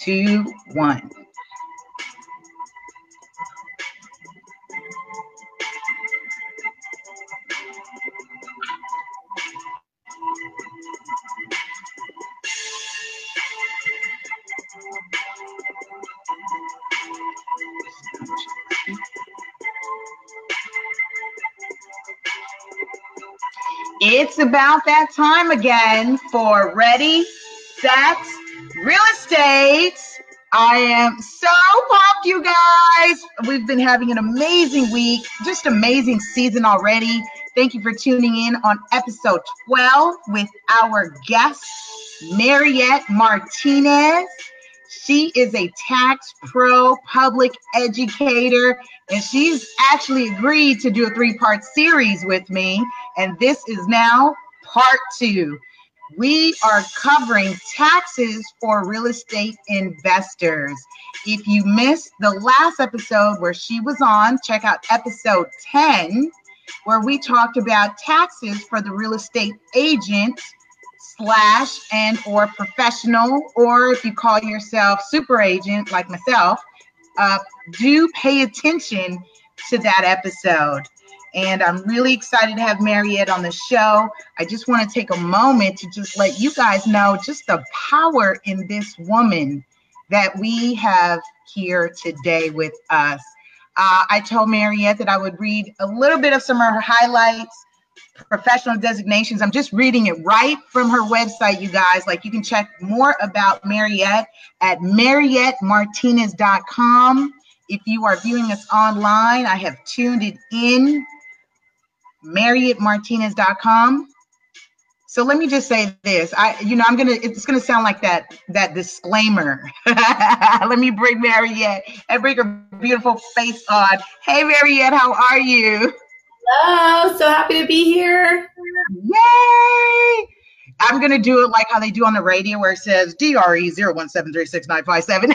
two, one. It's about that time again for Ready, Set, Real Estate. I am so pumped, you guys. We've been having an amazing week, just amazing season already. Thank you for tuning in on episode 12 with our guest, Mariette Martinez. She is a tax pro public educator, and she's actually agreed to do a three part series with me. And this is now part two. We are covering taxes for real estate investors. If you missed the last episode where she was on, check out episode 10, where we talked about taxes for the real estate agent slash and or professional, or if you call yourself super agent like myself, uh, do pay attention to that episode. And I'm really excited to have Mariette on the show. I just want to take a moment to just let you guys know just the power in this woman that we have here today with us. Uh, I told Mariette that I would read a little bit of some of her highlights professional designations. I'm just reading it right from her website, you guys. Like you can check more about Mariette at mariettemartinez.com. If you are viewing us online, I have tuned it in mariettemartinez.com. So let me just say this. I, you know, I'm gonna. It's gonna sound like that that disclaimer. let me bring Mariette and bring her beautiful face on. Hey, Mariette, how are you? Hello, so happy to be here. Yay! I'm gonna do it like how they do on the radio where it says DRE 017369557.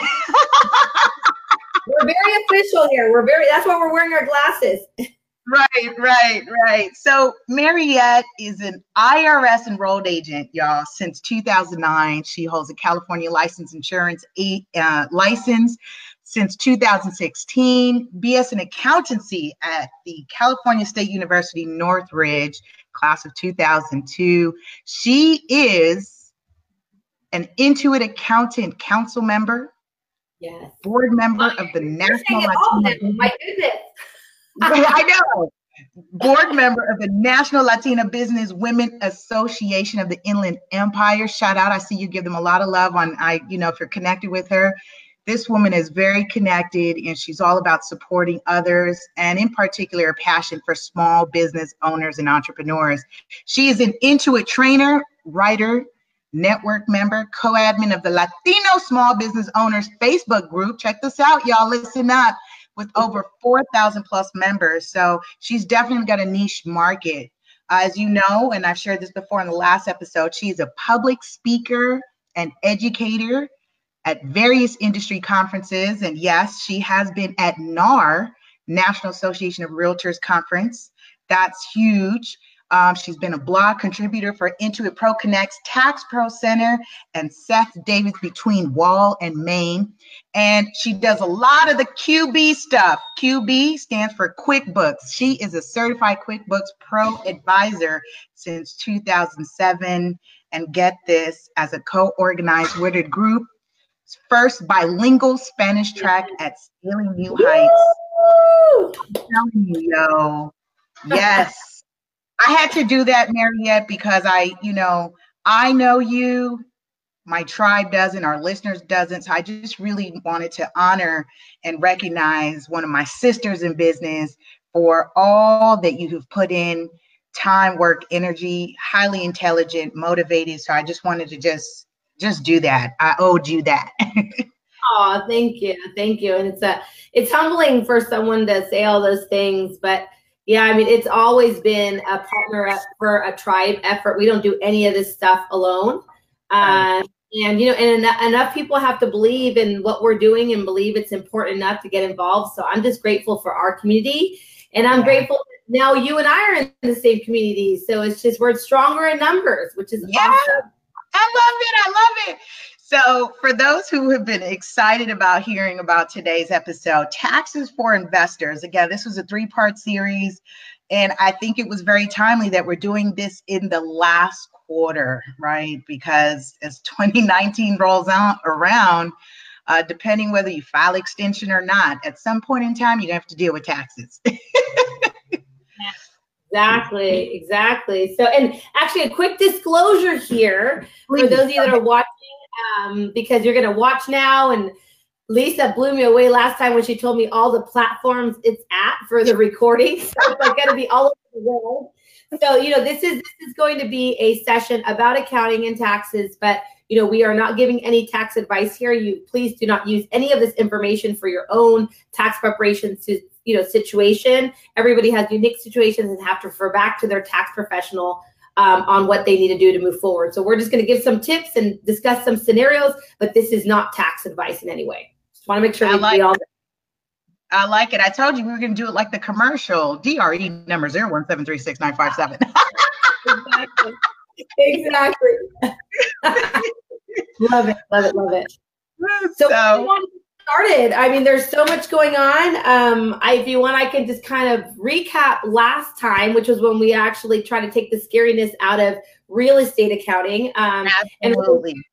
we're very official here. We're very that's why we're wearing our glasses. Right, right, right. So Mariette is an IRS enrolled agent, y'all, since 2009. She holds a California license insurance uh, license since 2016, BS in accountancy at the California State University Northridge, class of 2002. She is an Intuit Accountant Council member, yes, board member of the National Latina. My goodness. I know. Board member of the National Latina Business Women Association of the Inland Empire. Shout out. I see you give them a lot of love on I, you know, if you're connected with her. This woman is very connected and she's all about supporting others and, in particular, a passion for small business owners and entrepreneurs. She is an Intuit trainer, writer, network member, co admin of the Latino Small Business Owners Facebook group. Check this out, y'all. Listen up with over 4,000 plus members. So she's definitely got a niche market. Uh, as you know, and I've shared this before in the last episode, she's a public speaker and educator at various industry conferences. And yes, she has been at NAR, National Association of Realtors Conference. That's huge. Um, she's been a blog contributor for Intuit Pro Connects Tax Pro Center and Seth David between Wall and Main. And she does a lot of the QB stuff. QB stands for QuickBooks. She is a certified QuickBooks Pro advisor since 2007. And get this, as a co organized Woodard Group first bilingual Spanish track at Scaling New Heights. I'm telling you, yo. Yes. I had to do that, Mariette, because I, you know, I know you, my tribe doesn't, our listeners doesn't. So I just really wanted to honor and recognize one of my sisters in business for all that you have put in time, work, energy, highly intelligent, motivated. So I just wanted to just just do that. I owed you that. oh, thank you. Thank you. And it's a it's humbling for someone to say all those things, but yeah, I mean, it's always been a partner for a tribe effort. We don't do any of this stuff alone. Um, and you know, and enough, enough people have to believe in what we're doing and believe it's important enough to get involved. So I'm just grateful for our community, and I'm yeah. grateful now you and I are in the same community. So it's just we're stronger in numbers, which is yeah. awesome. I love it. I love it. So, for those who have been excited about hearing about today's episode, Taxes for Investors, again, this was a three part series, and I think it was very timely that we're doing this in the last quarter, right? Because as 2019 rolls out around, uh, depending whether you file extension or not, at some point in time, you have to deal with taxes. exactly, exactly. So, and actually, a quick disclosure here for those of you that are watching um, because you're to watch now. And Lisa blew me away last time when she told me all the platforms it's at for the recording. So it's going to be all over the world. So, you know, this is this is going to be a session about accounting and taxes, but you know, we are not giving any tax advice here. You please do not use any of this information for your own tax preparation to, you know, situation. Everybody has unique situations and have to refer back to their tax professional um, on what they need to do to move forward. So we're just going to give some tips and discuss some scenarios, but this is not tax advice in any way. Just want to make sure I like all. I like it. I told you we were going to do it like the commercial. DRE number zero one seven three six nine five seven. exactly. exactly. love it. Love it. Love it. So, so started. I mean, there's so much going on. Um, I, if you want, I can just kind of recap last time, which was when we actually tried to take the scariness out of real estate accounting. Um, Absolutely. And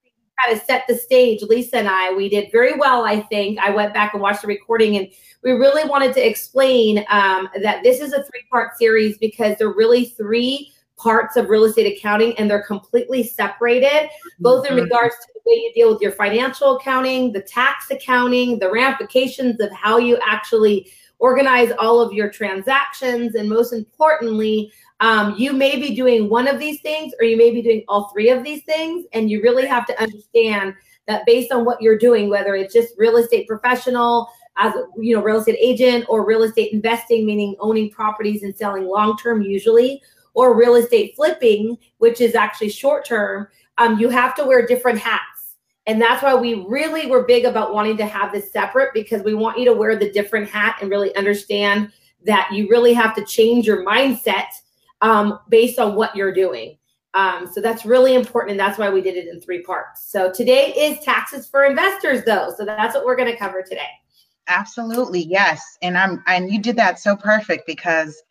kind of set the stage. Lisa and I, we did very well, I think. I went back and watched the recording, and we really wanted to explain um, that this is a three part series because there are really three parts of real estate accounting and they're completely separated, both in mm-hmm. regards to the way you deal with your financial accounting, the tax accounting, the ramifications of how you actually organize all of your transactions, and most importantly, um, you may be doing one of these things or you may be doing all three of these things. And you really have to understand that based on what you're doing, whether it's just real estate professional, as a you know, real estate agent or real estate investing, meaning owning properties and selling long term usually, or real estate flipping, which is actually short term, um, you have to wear different hats. And that's why we really were big about wanting to have this separate because we want you to wear the different hat and really understand that you really have to change your mindset um, based on what you're doing. Um, so that's really important. And that's why we did it in three parts. So today is taxes for investors, though. So that's what we're going to cover today. Absolutely. Yes. And I'm, and you did that so perfect because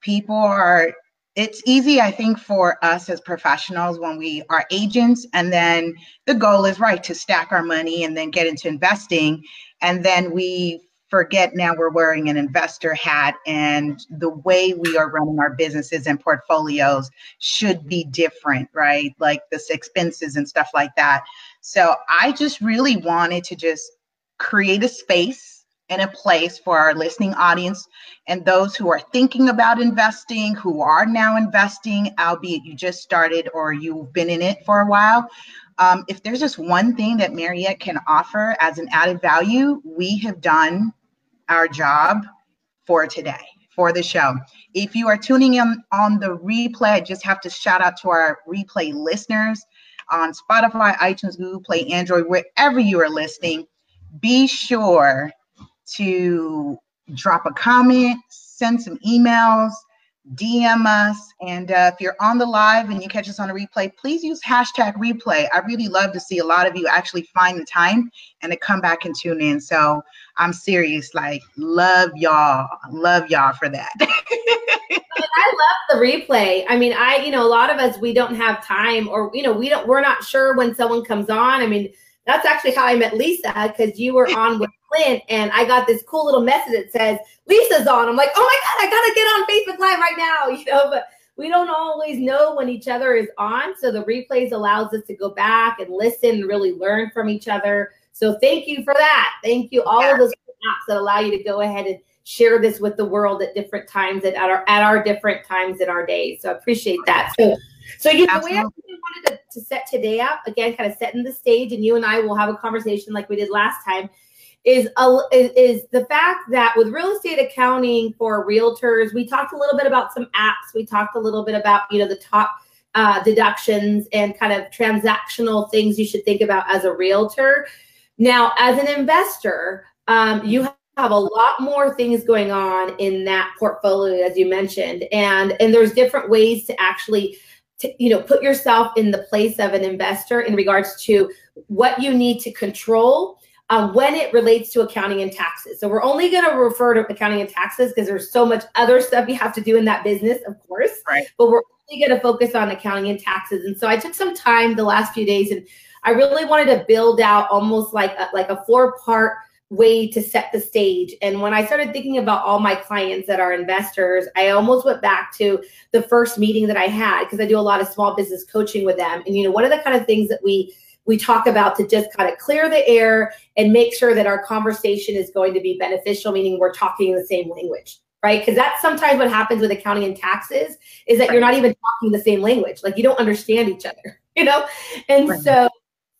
people are it's easy, I think, for us as professionals when we are agents, and then the goal is right to stack our money and then get into investing. And then we forget now we're wearing an investor hat, and the way we are running our businesses and portfolios should be different, right? Like the expenses and stuff like that. So I just really wanted to just create a space and a place for our listening audience and those who are thinking about investing, who are now investing, albeit you just started or you've been in it for a while. Um, if there's just one thing that Mariette can offer as an added value, we have done our job for today, for the show. If you are tuning in on the replay, I just have to shout out to our replay listeners on Spotify, iTunes, Google Play, Android, wherever you are listening. Be sure to drop a comment, send some emails, DM us. And uh, if you're on the live and you catch us on a replay, please use hashtag replay. I really love to see a lot of you actually find the time and to come back and tune in. So I'm serious, like, love y'all. Love y'all for that. I love the replay. I mean, I, you know, a lot of us, we don't have time or, you know, we don't, we're not sure when someone comes on. I mean, that's actually how I met Lisa because you were on with And I got this cool little message that says Lisa's on. I'm like, oh my god, I gotta get on Facebook Live right now, you know. But we don't always know when each other is on, so the replays allows us to go back and listen and really learn from each other. So thank you for that. Thank you all yeah. of those apps that allow you to go ahead and share this with the world at different times at our at our different times in our days. So I appreciate that. So so you know, we actually wanted to, to set today up again, kind of setting the stage, and you and I will have a conversation like we did last time. Is, a, is the fact that with real estate accounting for realtors, we talked a little bit about some apps. We talked a little bit about you know the top uh, deductions and kind of transactional things you should think about as a realtor. Now, as an investor, um, you have a lot more things going on in that portfolio, as you mentioned, and and there's different ways to actually to, you know, put yourself in the place of an investor in regards to what you need to control um, when it relates to accounting and taxes. So we're only going to refer to accounting and taxes because there's so much other stuff you have to do in that business, of course. Right. But we're only going to focus on accounting and taxes. And so I took some time the last few days, and I really wanted to build out almost like a, like a four part way to set the stage. And when I started thinking about all my clients that are investors, I almost went back to the first meeting that I had because I do a lot of small business coaching with them. And you know, one of the kind of things that we we talk about to just kind of clear the air and make sure that our conversation is going to be beneficial, meaning we're talking the same language, right? Because that's sometimes what happens with accounting and taxes is that right. you're not even talking the same language. Like you don't understand each other, you know? And right. so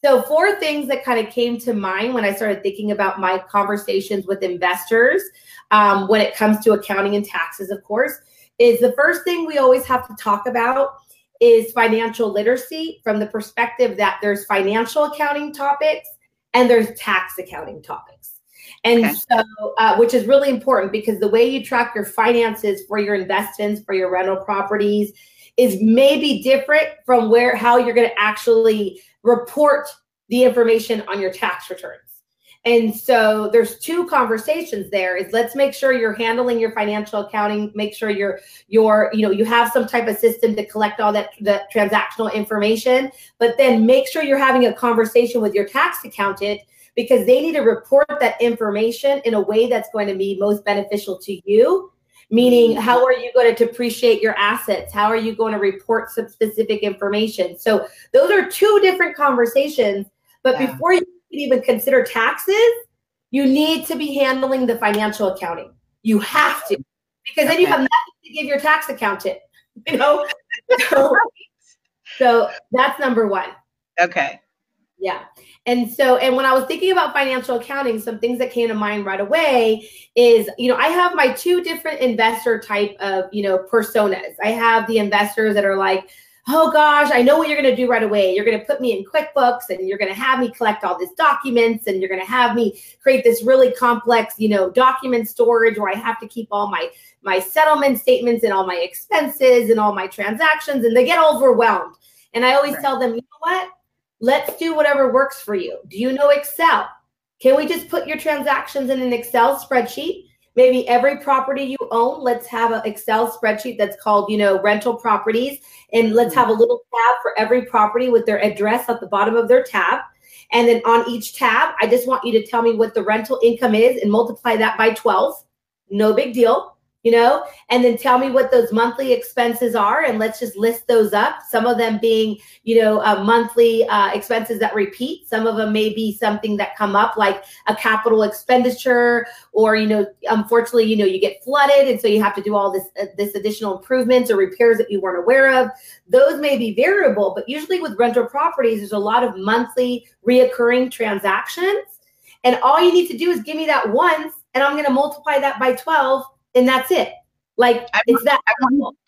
so, four things that kind of came to mind when I started thinking about my conversations with investors um, when it comes to accounting and taxes, of course, is the first thing we always have to talk about is financial literacy from the perspective that there's financial accounting topics and there's tax accounting topics. And okay. so, uh, which is really important because the way you track your finances for your investments, for your rental properties, is maybe different from where how you're going to actually report the information on your tax returns. And so there's two conversations there is let's make sure you're handling your financial accounting, make sure you're you're, you know, you have some type of system to collect all that the transactional information, but then make sure you're having a conversation with your tax accountant because they need to report that information in a way that's going to be most beneficial to you. Meaning how are you going to depreciate your assets? How are you going to report some specific information? So those are two different conversations but yeah. before you even consider taxes you need to be handling the financial accounting. You have to because then you have nothing to give your tax accountant you know? So, so that's number one. Okay. Yeah. And so, and when I was thinking about financial accounting, some things that came to mind right away is, you know, I have my two different investor type of, you know, personas. I have the investors that are like, oh gosh, I know what you're going to do right away. You're going to put me in QuickBooks and you're going to have me collect all these documents and you're going to have me create this really complex, you know, document storage where I have to keep all my my settlement statements and all my expenses and all my transactions and they get overwhelmed. And I always right. tell them, you know what? Let's do whatever works for you. Do you know Excel? Can we just put your transactions in an Excel spreadsheet? Maybe every property you own, let's have an Excel spreadsheet that's called, you know, rental properties. And let's mm-hmm. have a little tab for every property with their address at the bottom of their tab. And then on each tab, I just want you to tell me what the rental income is and multiply that by 12. No big deal you know, and then tell me what those monthly expenses are, and let's just list those up. Some of them being, you know, uh, monthly uh, expenses that repeat. Some of them may be something that come up like a capital expenditure, or you know, unfortunately, you know, you get flooded, and so you have to do all this uh, this additional improvements or repairs that you weren't aware of. Those may be variable, but usually with rental properties, there's a lot of monthly reoccurring transactions, and all you need to do is give me that once, and I'm going to multiply that by twelve and that's it. Like I, it's that.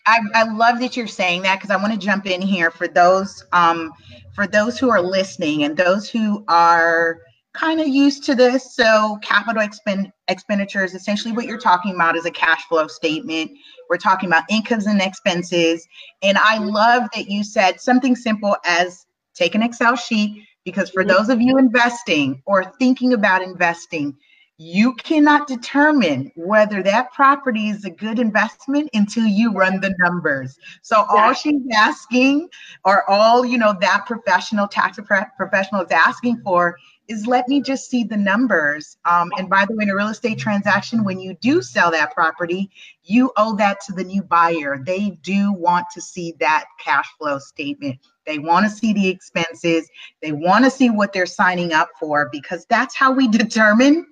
I, I, love that you're saying that because I want to jump in here for those um for those who are listening and those who are kind of used to this. So capital expend expenditures, essentially what you're talking about is a cash flow statement. We're talking about incomes and expenses. And I love that you said something simple as take an Excel sheet because for mm-hmm. those of you investing or thinking about investing, you cannot determine whether that property is a good investment until you run the numbers. So all she's asking, or all you know that professional tax professional is asking for, is let me just see the numbers. Um, and by the way, in a real estate transaction, when you do sell that property, you owe that to the new buyer. They do want to see that cash flow statement. They want to see the expenses. They want to see what they're signing up for because that's how we determine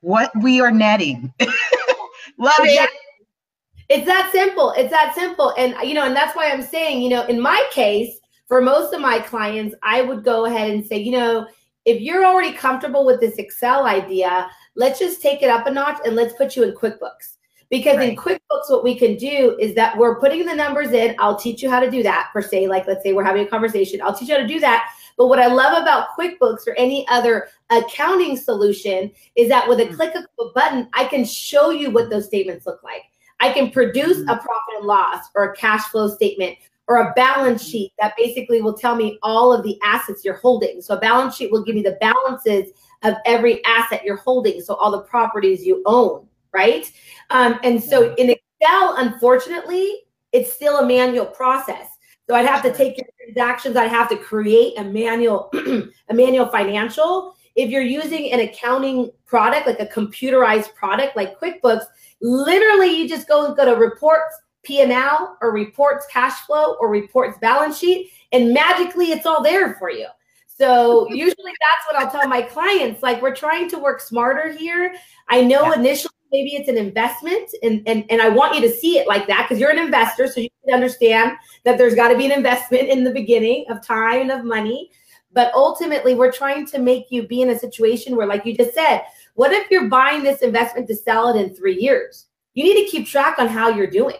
what we are netting. Love it. It's that simple. It's that simple. And you know, and that's why I'm saying, you know, in my case, for most of my clients, I would go ahead and say, you know, if you're already comfortable with this Excel idea, let's just take it up a notch and let's put you in QuickBooks. Because right. in QuickBooks, what we can do is that we're putting the numbers in. I'll teach you how to do that per se. Like, let's say we're having a conversation. I'll teach you how to do that. But what I love about QuickBooks or any other accounting solution is that with a mm. click of a button, I can show you what those statements look like. I can produce mm. a profit and loss or a cash flow statement or a balance sheet that basically will tell me all of the assets you're holding. So a balance sheet will give me the balances of every asset you're holding. So all the properties you own, right? Um, and so in Excel, unfortunately, it's still a manual process. So I'd have to take your transactions. I'd have to create a manual, a manual financial. If you're using an accounting product, like a computerized product like QuickBooks, literally you just go and go to reports, P&L, or reports cash flow, or reports balance sheet, and magically it's all there for you. So usually that's what I'll tell my clients. Like we're trying to work smarter here. I know yeah. initially maybe it's an investment and, and, and I want you to see it like that because you're an investor. So you can understand that there's got to be an investment in the beginning of time and of money. But ultimately, we're trying to make you be in a situation where, like you just said, what if you're buying this investment to sell it in three years? You need to keep track on how you're doing.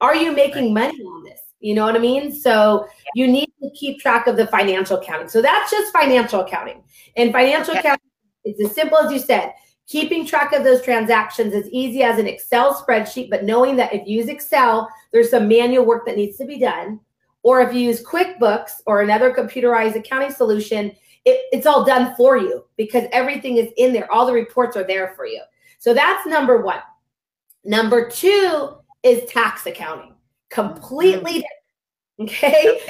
Are you making money on this? You know what I mean? So you need to keep track of the financial accounting. So that's just financial accounting. And financial okay. accounting is as simple as you said. Keeping track of those transactions as easy as an Excel spreadsheet, but knowing that if you use Excel, there's some manual work that needs to be done. Or if you use QuickBooks or another computerized accounting solution, it, it's all done for you because everything is in there. All the reports are there for you. So that's number one. Number two is tax accounting completely mm-hmm. different. Okay.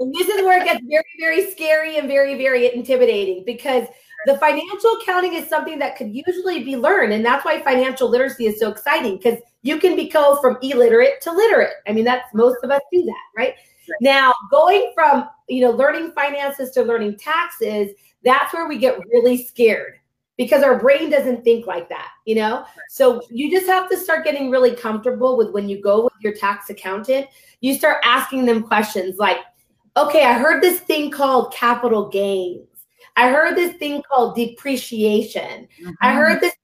And this is where it gets very, very scary and very, very intimidating because the financial accounting is something that could usually be learned. And that's why financial literacy is so exciting because you can be go from illiterate to literate. I mean, that's most of us do that, right? right? Now, going from, you know, learning finances to learning taxes, that's where we get really scared because our brain doesn't think like that, you know? So you just have to start getting really comfortable with when you go with your tax accountant, you start asking them questions like, okay, I heard this thing called capital gains. I heard this thing called depreciation. Mm-hmm. I heard this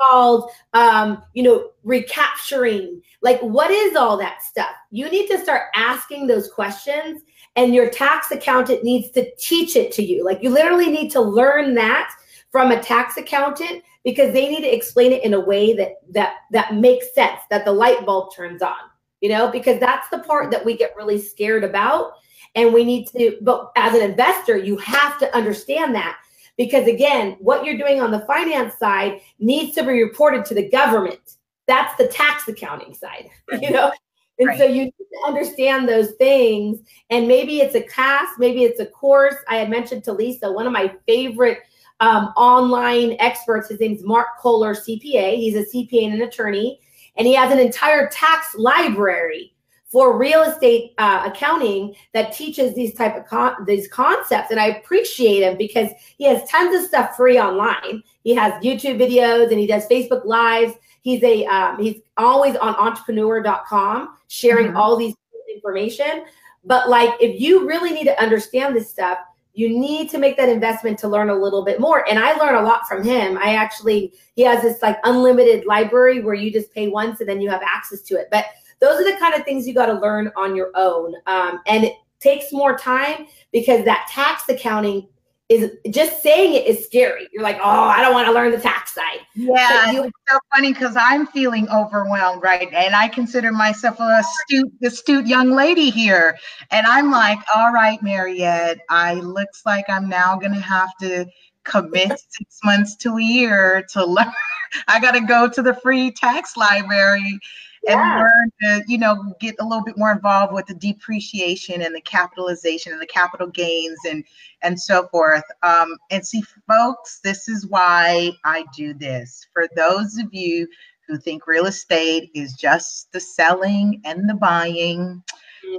called um, you know, recapturing. Like what is all that stuff? You need to start asking those questions and your tax accountant needs to teach it to you. Like you literally need to learn that from a tax accountant because they need to explain it in a way that that that makes sense that the light bulb turns on you know because that's the part that we get really scared about and we need to but as an investor you have to understand that because again what you're doing on the finance side needs to be reported to the government that's the tax accounting side you know and right. so you need to understand those things and maybe it's a class maybe it's a course i had mentioned to lisa one of my favorite um, online experts. His name's Mark Kohler, CPA. He's a CPA and an attorney, and he has an entire tax library for real estate uh, accounting that teaches these type of con- these concepts. And I appreciate him because he has tons of stuff free online. He has YouTube videos and he does Facebook lives. He's a um, he's always on entrepreneur.com sharing mm-hmm. all these information. But like, if you really need to understand this stuff, you need to make that investment to learn a little bit more. And I learn a lot from him. I actually, he has this like unlimited library where you just pay once and then you have access to it. But those are the kind of things you got to learn on your own. Um, and it takes more time because that tax accounting is just saying it is scary. You're like, oh, I don't want to learn the tax side. Yeah, you, it's so funny because I'm feeling overwhelmed, right? And I consider myself a astute, astute young lady here, and I'm like, all right, Mariette, I looks like I'm now going to have to commit six months to a year to learn. I got to go to the free tax library yeah. and learn to, you know, get a little bit more involved with the depreciation and the capitalization and the capital gains and and so forth. Um, and see, folks, this is why I do this. For those of you who think real estate is just the selling and the buying,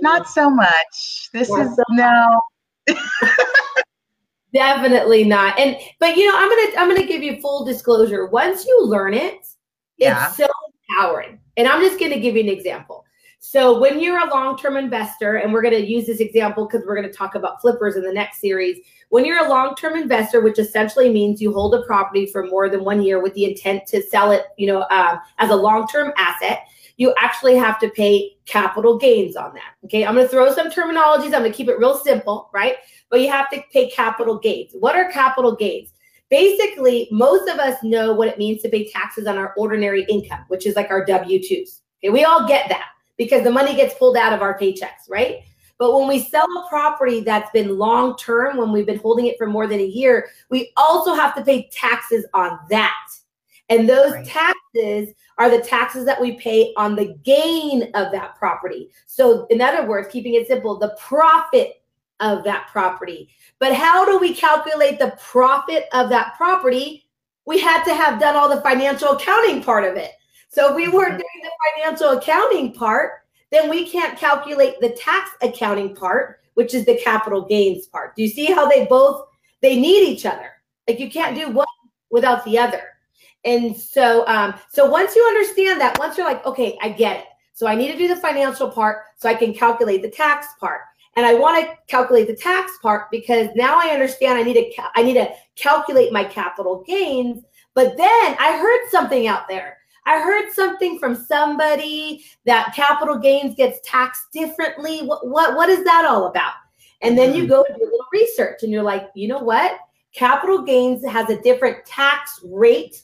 not so much. This is so no. Definitely not. And but you know, I'm gonna I'm gonna give you full disclosure. Once you learn it, yeah. it's so empowering. And I'm just going to give you an example. So when you're a long-term investor, and we're going to use this example because we're going to talk about flippers in the next series. When you're a long-term investor, which essentially means you hold a property for more than one year with the intent to sell it, you know, uh, as a long-term asset, you actually have to pay capital gains on that. Okay, I'm going to throw some terminologies. I'm going to keep it real simple, right? But you have to pay capital gains. What are capital gains? Basically, most of us know what it means to pay taxes on our ordinary income, which is like our W 2s. Okay, we all get that because the money gets pulled out of our paychecks, right? But when we sell a property that's been long term, when we've been holding it for more than a year, we also have to pay taxes on that. And those right. taxes are the taxes that we pay on the gain of that property. So, in other words, keeping it simple, the profit of that property. But how do we calculate the profit of that property? We had to have done all the financial accounting part of it. So, if we weren't mm-hmm. doing the financial accounting part, then we can't calculate the tax accounting part, which is the capital gains part. Do you see how they both they need each other? Like you can't do one without the other. And so um so once you understand that, once you're like, okay, I get it. So I need to do the financial part so I can calculate the tax part. And I want to calculate the tax part because now I understand I need to I need to calculate my capital gains. But then I heard something out there I heard something from somebody that capital gains gets taxed differently. What what what is that all about? And then you mm-hmm. go and do a little research and you're like, you know what? Capital gains has a different tax rate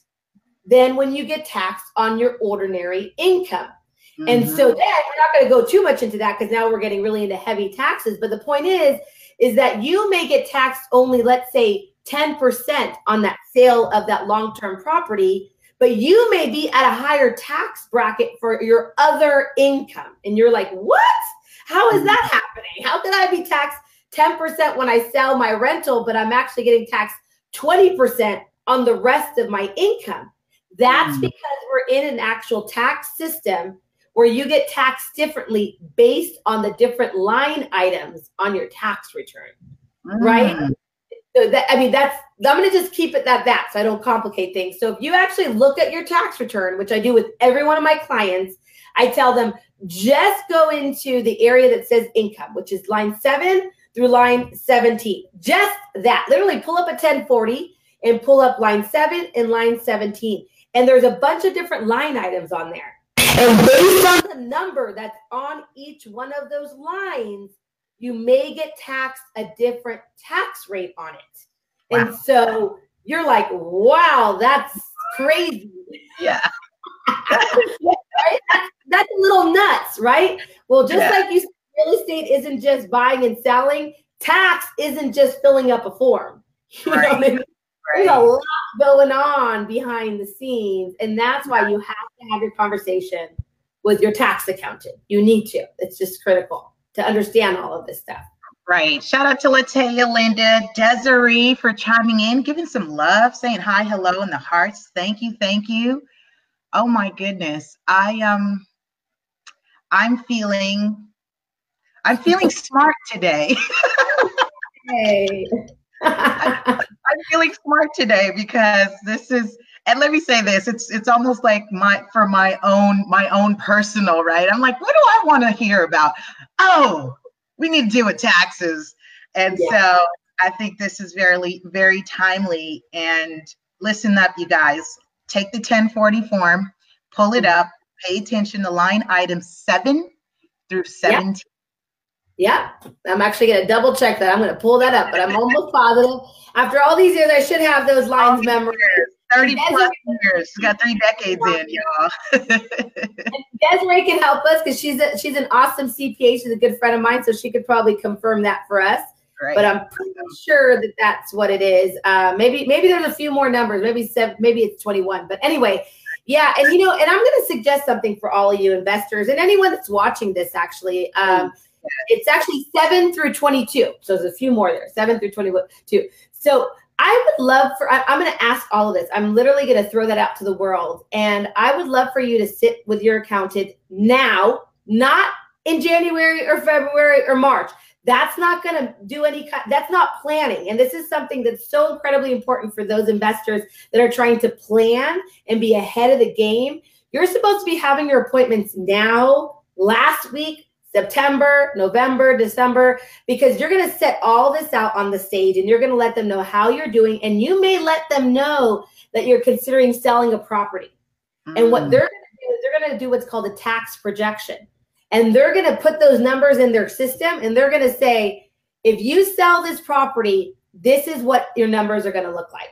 than when you get taxed on your ordinary income. Mm-hmm. And so mm-hmm. then we're not going to go too much into that because now we're getting really into heavy taxes. But the point is, is that you may get taxed only, let's say, 10% on that sale of that long-term property but you may be at a higher tax bracket for your other income. And you're like, what? How is that happening? How can I be taxed 10% when I sell my rental, but I'm actually getting taxed 20% on the rest of my income? That's mm. because we're in an actual tax system where you get taxed differently based on the different line items on your tax return, mm. right? So that I mean, that's I'm going to just keep it that that so I don't complicate things. So if you actually look at your tax return, which I do with every one of my clients, I tell them just go into the area that says income, which is line seven through line 17. Just that. Literally pull up a 1040 and pull up line seven and line 17. And there's a bunch of different line items on there. And based on the number that's on each one of those lines, you may get taxed a different tax rate on it. Wow. And so you're like, wow, that's crazy. Yeah. right? That's, that's a little nuts, right? Well, just yeah. like you said, real estate isn't just buying and selling, tax isn't just filling up a form. You right. know what I mean? Right. There's a lot going on behind the scenes. And that's why you have to have your conversation with your tax accountant. You need to. It's just critical to understand all of this stuff. Right. Shout out to Latia, Linda, Desiree for chiming in, giving some love, saying hi, hello in the hearts. Thank you, thank you. Oh my goodness. I um I'm feeling I'm feeling smart today. hey. I'm feeling smart today because this is and let me say this it's it's almost like my for my own my own personal right? I'm like what do i want to hear about? Oh we need to deal with taxes. And yeah. so i think this is very very timely. And listen up you guys. Take the 1040 form pull it mm-hmm. up pay attention to line items 7 through 17 yeah, I'm actually going to double check that. I'm going to pull that up, but I'm almost positive. After all these years, I should have those lines memorized. 30 plus years. She's got three decades in, y'all. Desiree can help us because she's a, she's an awesome CPA. She's a good friend of mine, so she could probably confirm that for us. Right. But I'm pretty sure that that's what it is. Uh, maybe maybe there's a few more numbers. Maybe seven. Maybe it's 21. But anyway, yeah. And you know, and I'm going to suggest something for all of you investors and anyone that's watching this. Actually, um, it's actually seven through 22. So there's a few more there. Seven through 22. So I would love for, I, am going to ask all of this. I'm literally going to throw that out to the world. And I would love for you to sit with your accountant now, not in January or February or March. That's not going to do any, that's not planning. And this is something that's so incredibly important for those investors that are trying to plan and be ahead of the game. You're supposed to be having your appointments now, last week, September, November, December, because you're going to set all this out on the stage and you're going to let them know how you're doing. And you may let them know that you're considering selling a property. Mm. And what mm. they're going to do is they're going to do what's called a tax projection. And they're going to put those numbers in their system and they're going to say, if you sell this property, this is what your numbers are going to look like.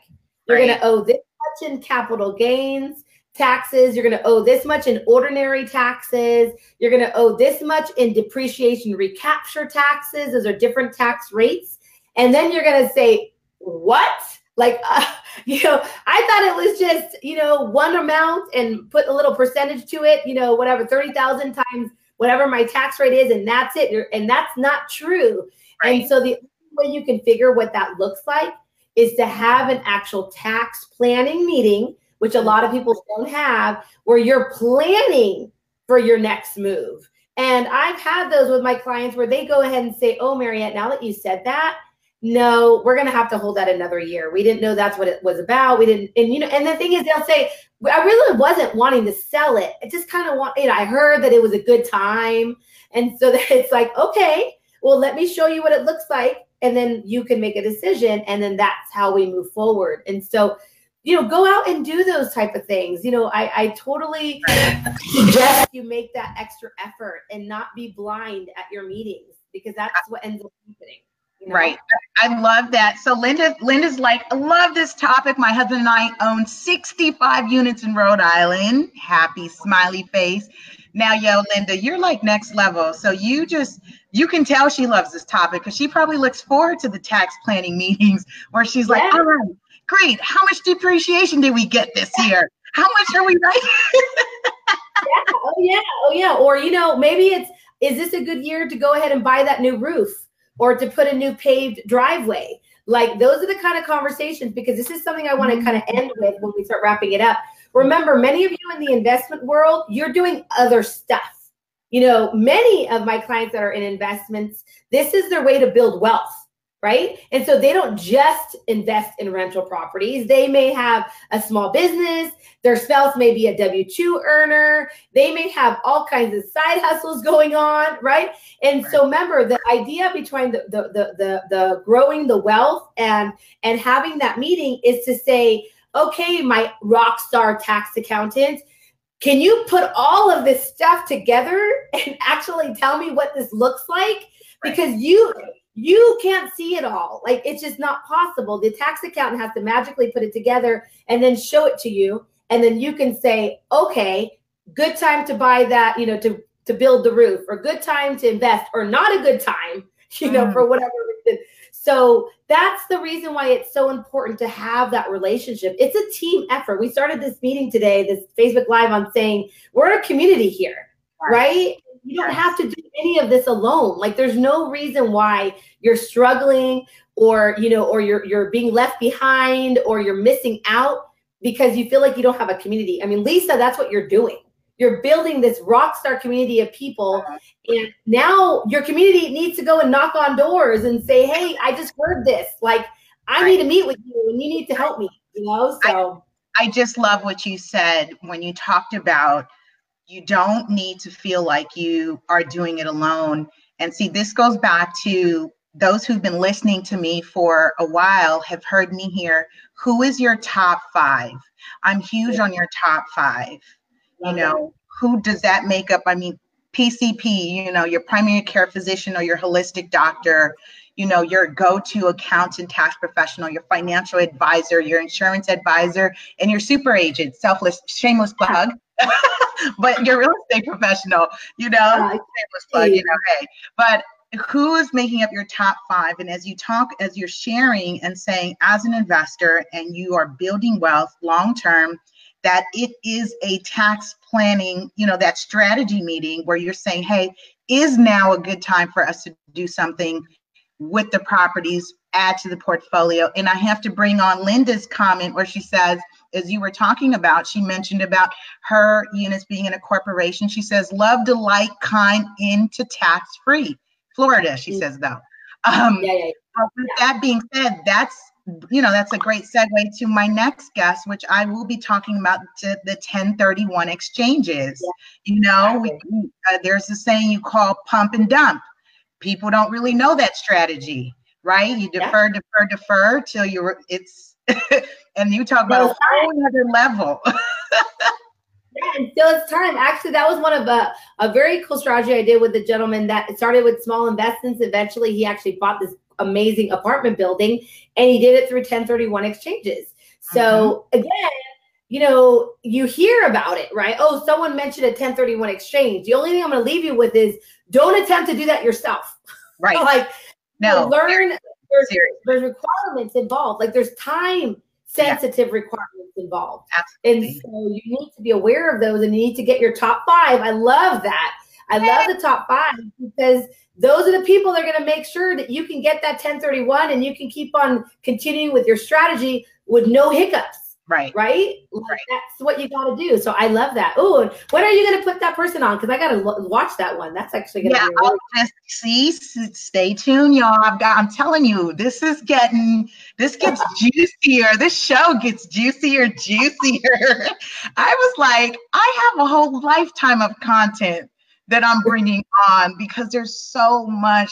You're right. going to owe this much in capital gains taxes. You're going to owe this much in ordinary taxes. You're going to owe this much in depreciation recapture taxes. Those are different tax rates. And then you're going to say, what? Like, uh, you know, I thought it was just, you know, one amount and put a little percentage to it, you know, whatever, 30,000 times whatever my tax rate is, and that's it. And that's not true. Right. And so the way you can figure what that looks like is to have an actual tax planning meeting, which a lot of people don't have, where you're planning for your next move. And I've had those with my clients where they go ahead and say, Oh, Mariette, now that you said that, no, we're going to have to hold that another year. We didn't know that's what it was about. We didn't, and you know, and the thing is, they'll say, I really wasn't wanting to sell it. I just kind of want, you know, I heard that it was a good time. And so that it's like, okay, well, let me show you what it looks like. And then you can make a decision. And then that's how we move forward. And so, you know, go out and do those type of things. You know, I, I totally suggest you make that extra effort and not be blind at your meetings because that's what ends up happening. You know? Right. I love that. So Linda, Linda's like, I love this topic. My husband and I own 65 units in Rhode Island. Happy smiley face. Now, yo, Linda, you're like next level. So you just you can tell she loves this topic because she probably looks forward to the tax planning meetings where she's like, all right, great. How much depreciation did we get this year? How much are we right? yeah. Oh yeah. Oh yeah. Or you know, maybe it's is this a good year to go ahead and buy that new roof? or to put a new paved driveway. Like those are the kind of conversations because this is something I want to mm-hmm. kind of end with when we start wrapping it up. Remember, many of you in the investment world, you're doing other stuff. You know, many of my clients that are in investments, this is their way to build wealth right? And so they don't just invest in rental properties. They may have a small business, their spouse may be a W 2 earner, they may have all kinds of side hustles going on, right? And right. so remember the idea between the, the, the, the, the growing the wealth and, and having that meeting is to say, okay, my rock star tax accountant, can you put all of this stuff together and actually tell me what this looks like? Because you you can't see it all. Like it's just not possible. The tax accountant has to magically put it together and then show it to you. And then you can say, okay, good time to buy that, you know, to, to build the roof or good time to invest or not a good time, you know, mm. for whatever reason. So that's the reason why it's so important to have that relationship. It's a team effort. We started this meeting today, this Facebook Live on saying we're a community here, right? You don't have to do any of this alone. Like there's no reason why you're struggling or you know or you're you're being left behind or you're missing out because you feel like you don't have a community. I mean lisa that's what you're doing. You're building this rock star community of people uh-huh. and now your community needs to go and knock on doors and say hey i just heard this. Like i need to meet with you and you need to help me you know so. I, I just love what you said when you talked about you don't need to feel like you are doing it alone. And see, this goes back to those who've been listening to me for a while have heard me here. Who is your top five? I'm huge on your top five. You know, who does that make up? I mean, PCP, you know, your primary care physician or your holistic doctor, you know, your go-to accountant, tax professional, your financial advisor, your insurance advisor, and your super agent, selfless, shameless plug. but you're real estate professional, you know, uh, plug, you know, hey, but who is making up your top five? And as you talk, as you're sharing and saying, as an investor, and you are building wealth long term, that it is a tax planning, you know, that strategy meeting where you're saying, hey, is now a good time for us to do something with the properties, add to the portfolio? And I have to bring on Linda's comment where she says, as you were talking about, she mentioned about her units being in a corporation. She says, love, delight, kind into tax free. Florida, she mm-hmm. says, though. Um, yeah, yeah, yeah. With that being said, that's you know that's a great segue to my next guest which i will be talking about to the 1031 exchanges yeah. you know we, uh, there's a saying you call pump and dump people don't really know that strategy right you defer yeah. defer defer till you're it's and you talk about a whole other level. yeah, and still it's time. Actually, that was one of a, a very cool strategy I did with the gentleman that started with small investments. Eventually, he actually bought this amazing apartment building and he did it through 1031 exchanges. So mm-hmm. again, you know, you hear about it, right? Oh, someone mentioned a 1031 exchange. The only thing I'm going to leave you with is don't attempt to do that yourself. Right. like, no, learn. There's, there's requirements involved. Like, there's time sensitive yeah. requirements involved. Absolutely. And so you need to be aware of those and you need to get your top five. I love that. I love the top five because those are the people that are going to make sure that you can get that 1031 and you can keep on continuing with your strategy with no hiccups. Right. Right. right. That's what you got to do. So I love that. Oh, what are you going to put that person on? Because I got to l- watch that one. That's actually going to yeah, be. Really- just see. Stay tuned, y'all. I've got. I'm telling you, this is getting. This gets juicier. This show gets juicier, juicier. I was like, I have a whole lifetime of content that I'm bringing on because there's so much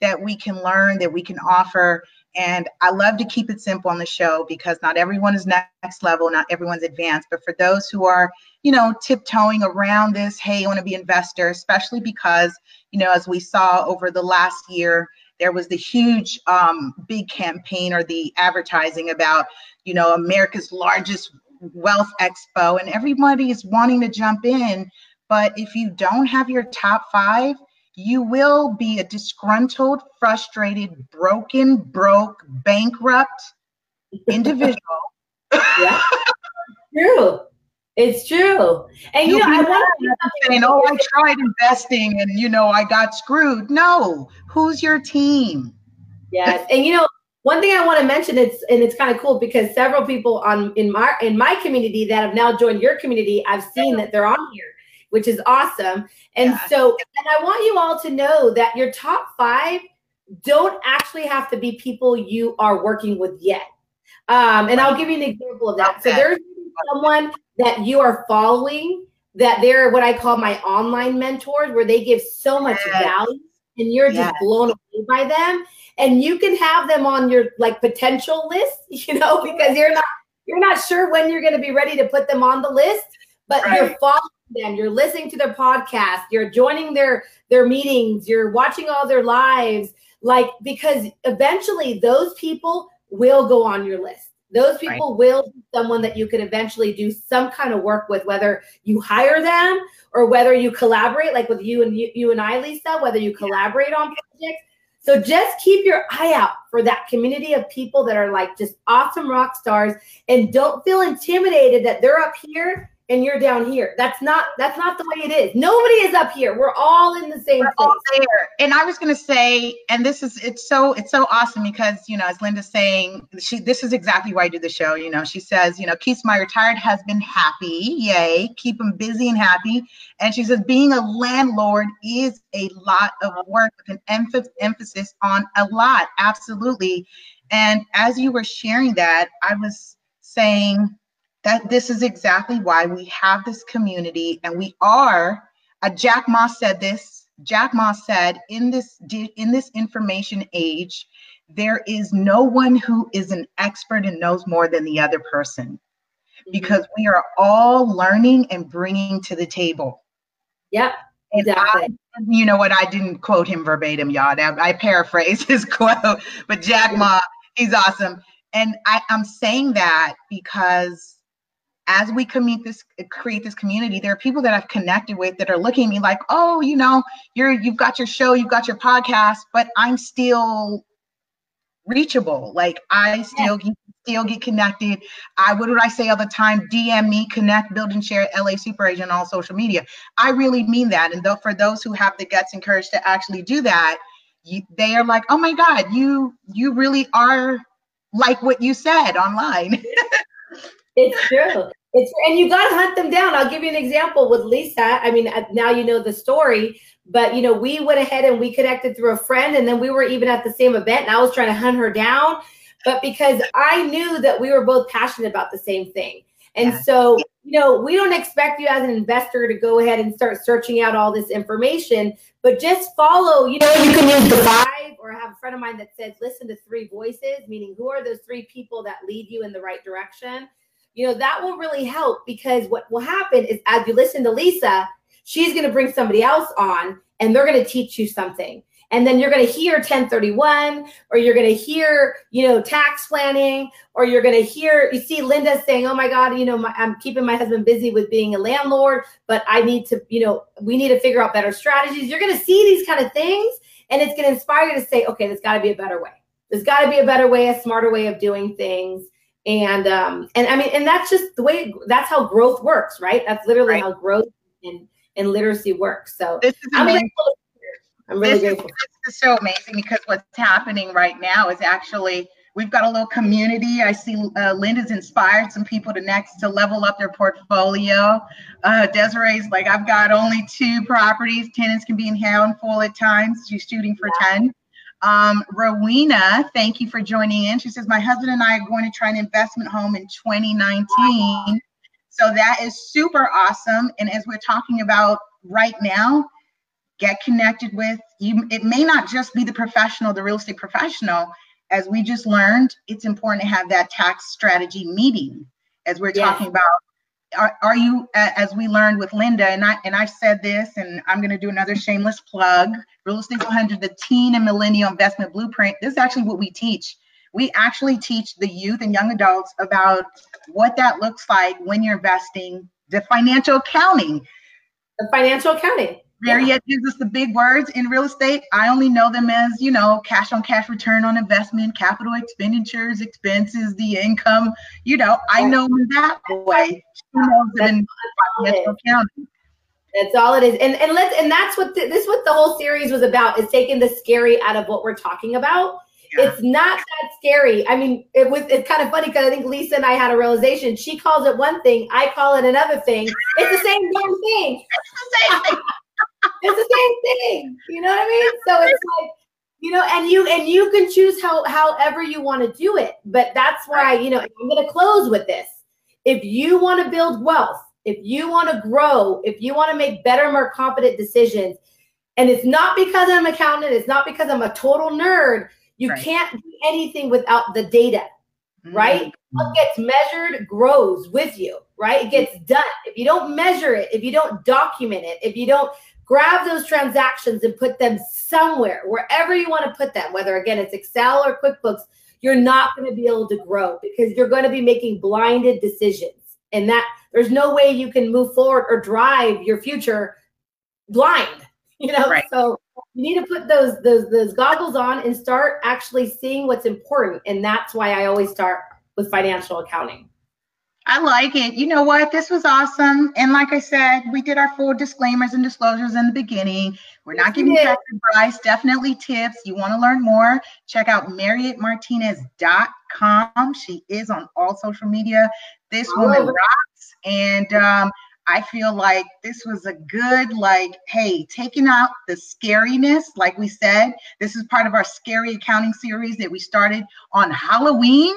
that we can learn, that we can offer. And I love to keep it simple on the show because not everyone is next level, not everyone's advanced. But for those who are, you know, tiptoeing around this, hey, I want to be investor, especially because, you know, as we saw over the last year, there was the huge um, big campaign or the advertising about, you know, America's largest wealth expo, and everybody is wanting to jump in. But if you don't have your top five, you will be a disgruntled, frustrated, broken, broke, bankrupt individual. yeah, true. It's true. And you, you know, I want to saying, "Oh, I tried investing, and you know, I got screwed." No, who's your team? Yes, and you know, one thing I want to mention it's and it's kind of cool because several people on in my in my community that have now joined your community, I've seen that they're on here which is awesome. And yeah. so, and I want you all to know that your top five don't actually have to be people you are working with yet. Um, and I'll give you an example of that. So there's someone that you are following that they're what I call my online mentors, where they give so much yes. value and you're yes. just blown away by them. And you can have them on your like potential list, you know, because you're not you're not sure when you're going to be ready to put them on the list, but right. you're following them you're listening to their podcast you're joining their their meetings you're watching all their lives like because eventually those people will go on your list. Those people right. will be someone that you can eventually do some kind of work with whether you hire them or whether you collaborate like with you and you, you and i lisa whether you collaborate on projects. So just keep your eye out for that community of people that are like just awesome rock stars and don't feel intimidated that they're up here and you're down here. That's not that's not the way it is. Nobody is up here. We're all in the same We're place. there. And I was gonna say, and this is it's so it's so awesome because you know, as Linda's saying, she this is exactly why I do the show. You know, she says, you know, keeps my retired husband happy. Yay, keep him busy and happy. And she says, being a landlord is a lot of work with an emphasis on a lot. Absolutely. And as you were sharing that, I was saying that this is exactly why we have this community and we are uh, jack ma said this jack ma said in this in this information age there is no one who is an expert and knows more than the other person mm-hmm. because we are all learning and bringing to the table. Yep exactly. I, you know what? I didn't quote him verbatim y'all. I paraphrase his quote but jack ma he's awesome. And I, i'm saying that because as we commute this create this community there are people that i've connected with that are looking at me like oh you know you're you've got your show you've got your podcast but i'm still reachable. Like i still yeah. still get connected. I what would i say all the time? Dm me connect build and share la super agent on all social media. I really mean that and though for those who have the guts and courage to actually do that you, they are like oh my god you you really are like what you said online it's true it's and you got to hunt them down. I'll give you an example with Lisa. I mean, uh, now you know the story, but you know, we went ahead and we connected through a friend, and then we were even at the same event, and I was trying to hunt her down, but because I knew that we were both passionate about the same thing. And yeah. so, you know, we don't expect you as an investor to go ahead and start searching out all this information, but just follow, you know, you can use the five or have a friend of mine that says, listen to three voices, meaning who are those three people that lead you in the right direction? You know, that will really help because what will happen is as you listen to Lisa, she's going to bring somebody else on and they're going to teach you something. and then you're going to hear 1031 or you're going to hear you know tax planning or you're going to hear you see linda saying oh my god you know my, i'm keeping my husband busy with being a landlord but i need to you know we need to figure out better strategies. You're going to see these kind of things and it's going to inspire you to say okay there's got to be a better way. There's got to be a better way a smarter way of doing things and um and i mean and that's just the way that's how growth works right that's literally right. how growth and and literacy works so this is amazing. I'm really this grateful. Is, this is so amazing because what's happening right now is actually we've got a little community. I see uh, Linda's inspired some people to next to level up their portfolio. Uh, Desiree's like, I've got only two properties. Tenants can be in handful at times. She's shooting for yeah. 10. Um, Rowena, thank you for joining in. She says, My husband and I are going to try an investment home in 2019. So that is super awesome. And as we're talking about right now, get connected with you it may not just be the professional the real estate professional as we just learned it's important to have that tax strategy meeting as we're yes. talking about are, are you as we learned with linda and i and i've said this and i'm going to do another shameless plug real estate 100 the teen and millennial investment blueprint this is actually what we teach. We actually teach the youth and young adults about what that looks like when you're investing the financial accounting. The financial accounting Mariette gives us the big words in real estate. I only know them as, you know, cash on cash return on investment, capital expenditures, expenses, the income. You know, I know them that way. She knows them in financial accounting. That's all it is. And and let's and that's what the, this what the whole series was about is taking the scary out of what we're talking about. Yeah. It's not that scary. I mean, it was it's kind of funny because I think Lisa and I had a realization. She calls it one thing, I call it another thing. It's the same damn thing. It's the same thing it's the same thing. You know what I mean? So it's like, you know, and you and you can choose how however you want to do it. But that's why, you know, I'm gonna close with this. If you want to build wealth, if you want to grow, if you want to make better, more confident decisions, and it's not because I'm an accountant, it's not because I'm a total nerd. You right. can't do anything without the data, right? Mm-hmm. What gets measured grows with you, right? It gets done. If you don't measure it, if you don't document it, if you don't grab those transactions and put them somewhere, wherever you want to put them, whether again it's Excel or QuickBooks, you're not going to be able to grow because you're going to be making blinded decisions. And that there's no way you can move forward or drive your future blind, you know? Right. So you need to put those those those goggles on and start actually seeing what's important. And that's why I always start with financial accounting. I like it. You know what? This was awesome. And like I said, we did our full disclaimers and disclosures in the beginning. We're not giving you advice, definitely tips. You want to learn more? Check out MarriettMartinez.com. She is on all social media. This oh. woman rocks. And um, I feel like this was a good, like, hey, taking out the scariness, like we said. This is part of our scary accounting series that we started on Halloween.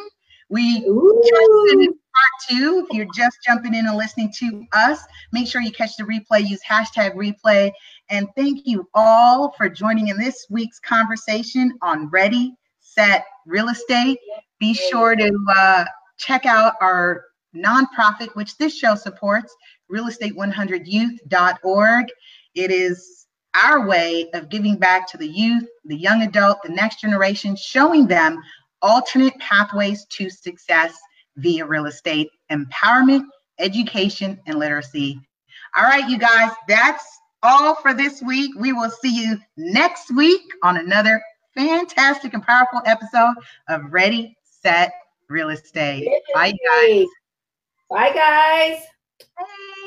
We just part two. If you're just jumping in and listening to us, make sure you catch the replay. Use hashtag replay. And thank you all for joining in this week's conversation on Ready, Set, Real Estate. Be sure to uh, check out our nonprofit, which this show supports, realestate100youth.org. It is our way of giving back to the youth, the young adult, the next generation, showing them alternate pathways to success via real estate empowerment, education, and literacy. All right, you guys, that's all for this week. We will see you next week on another fantastic and powerful episode of Ready, Set, Real Estate. Bye, guys. Bye, guys. Bye.